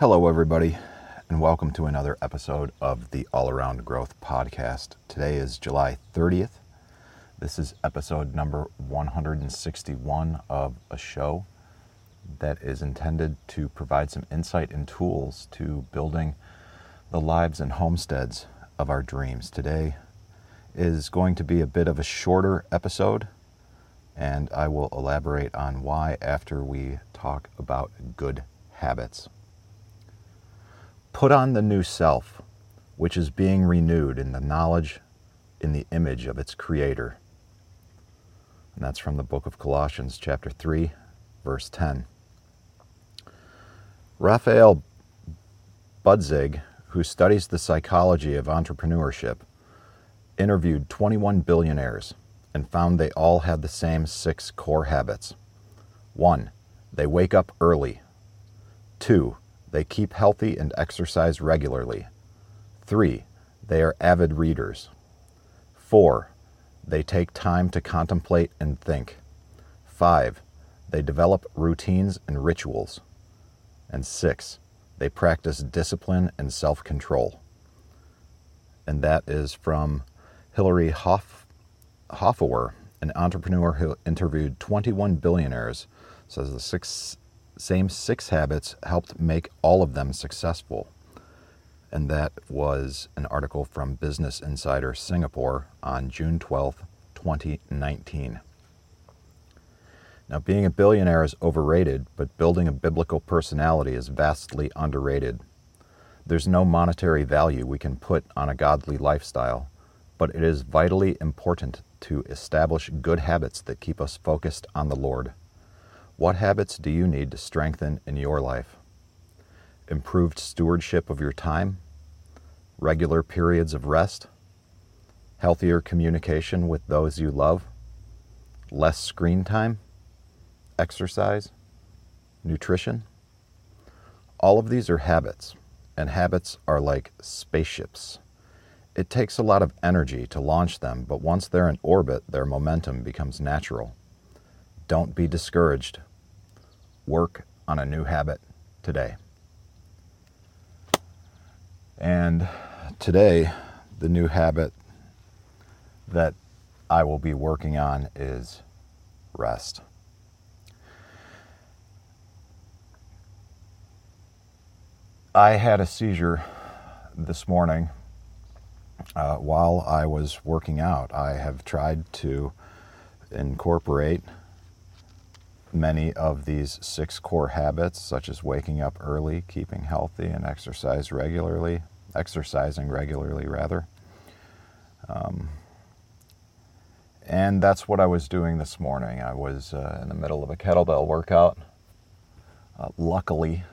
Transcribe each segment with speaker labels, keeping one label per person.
Speaker 1: Hello, everybody, and welcome to another episode of the All Around Growth Podcast. Today is July 30th. This is episode number 161 of a show that is intended to provide some insight and tools to building the lives and homesteads of our dreams. Today is going to be a bit of a shorter episode, and I will elaborate on why after we talk about good habits. Put on the new self, which is being renewed in the knowledge, in the image of its Creator. And that's from the book of Colossians, chapter 3, verse 10. Rafael Badziag, who studies the psychology of entrepreneurship, interviewed 21 billionaires and found they all had the same six core habits. One, they wake up early. Two, they keep healthy and exercise regularly. 3. They are avid readers. 4. They take time to contemplate and think. 5. They develop routines and rituals. And 6. They practice discipline and self control. And that is from Hillary Hoff, Hoffower, an entrepreneur who interviewed 21 billionaires, says the six same six habits helped make all of them successful. And that was an article from Business Insider Singapore on June 12, 2019. Now, being a billionaire is overrated, but building a biblical personality is vastly underrated. There's no monetary value we can put on a godly lifestyle, but it is vitally important to establish good habits that keep us focused on the Lord. What habits do you need to strengthen in your life? Improved stewardship of your time? Regular periods of rest? Healthier communication with those you love? Less screen time? Exercise? Nutrition? All of these are habits, and habits are like spaceships. It takes a lot of energy to launch them, but once they're in orbit, their momentum becomes natural. Don't be discouraged work on a new habit today. And today, the new habit that I will be working on is rest. I had a seizure this morning uh, while I was working out. I have tried to incorporate many of these six core habits, such as waking up early, keeping healthy, and exercise regularly, exercising regularly, rather. Um, and that's what I was doing this morning. I was uh, in the middle of a kettlebell workout. Uh, luckily,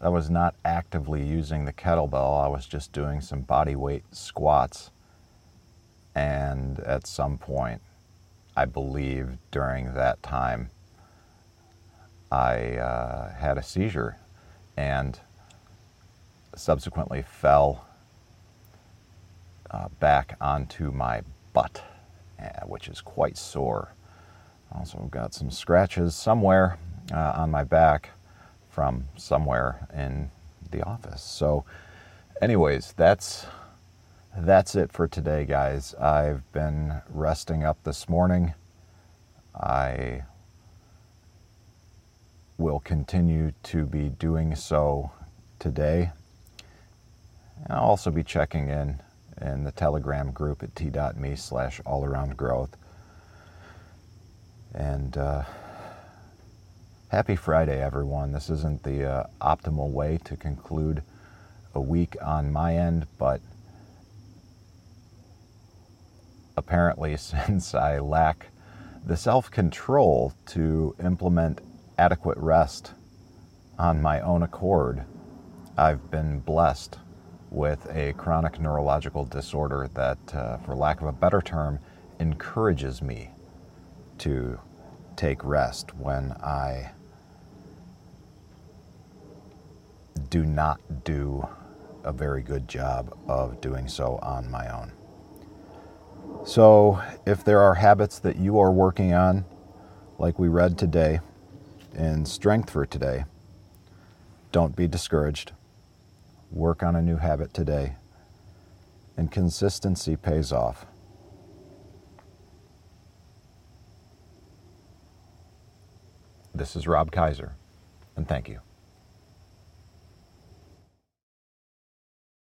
Speaker 1: I was not actively using the kettlebell, I was just doing some body weight squats. And at some point, I believe during that time, I uh, had a seizure and subsequently fell uh, back onto my butt, uh, which is quite sore. Also, got some scratches somewhere uh, on my back from somewhere in the office. So, anyways, that's that's it for today, guys. I've been resting up this morning. I will continue to be doing so today. And I'll also be checking in in the Telegram group at t.me slash all around growth. And uh, happy Friday, everyone. This isn't the uh, optimal way to conclude a week on my end, but apparently, since I lack the self control to implement adequate rest on my own accord, I've been blessed with a chronic neurological disorder that, uh, for lack of a better term, encourages me to take rest when I do not do a very good job of doing so on my own. So, if there are habits that you are working on, like we read today, in strength for today, don't be discouraged. Work on a new habit today. And consistency pays off. This is Rob Kaiser, and thank you.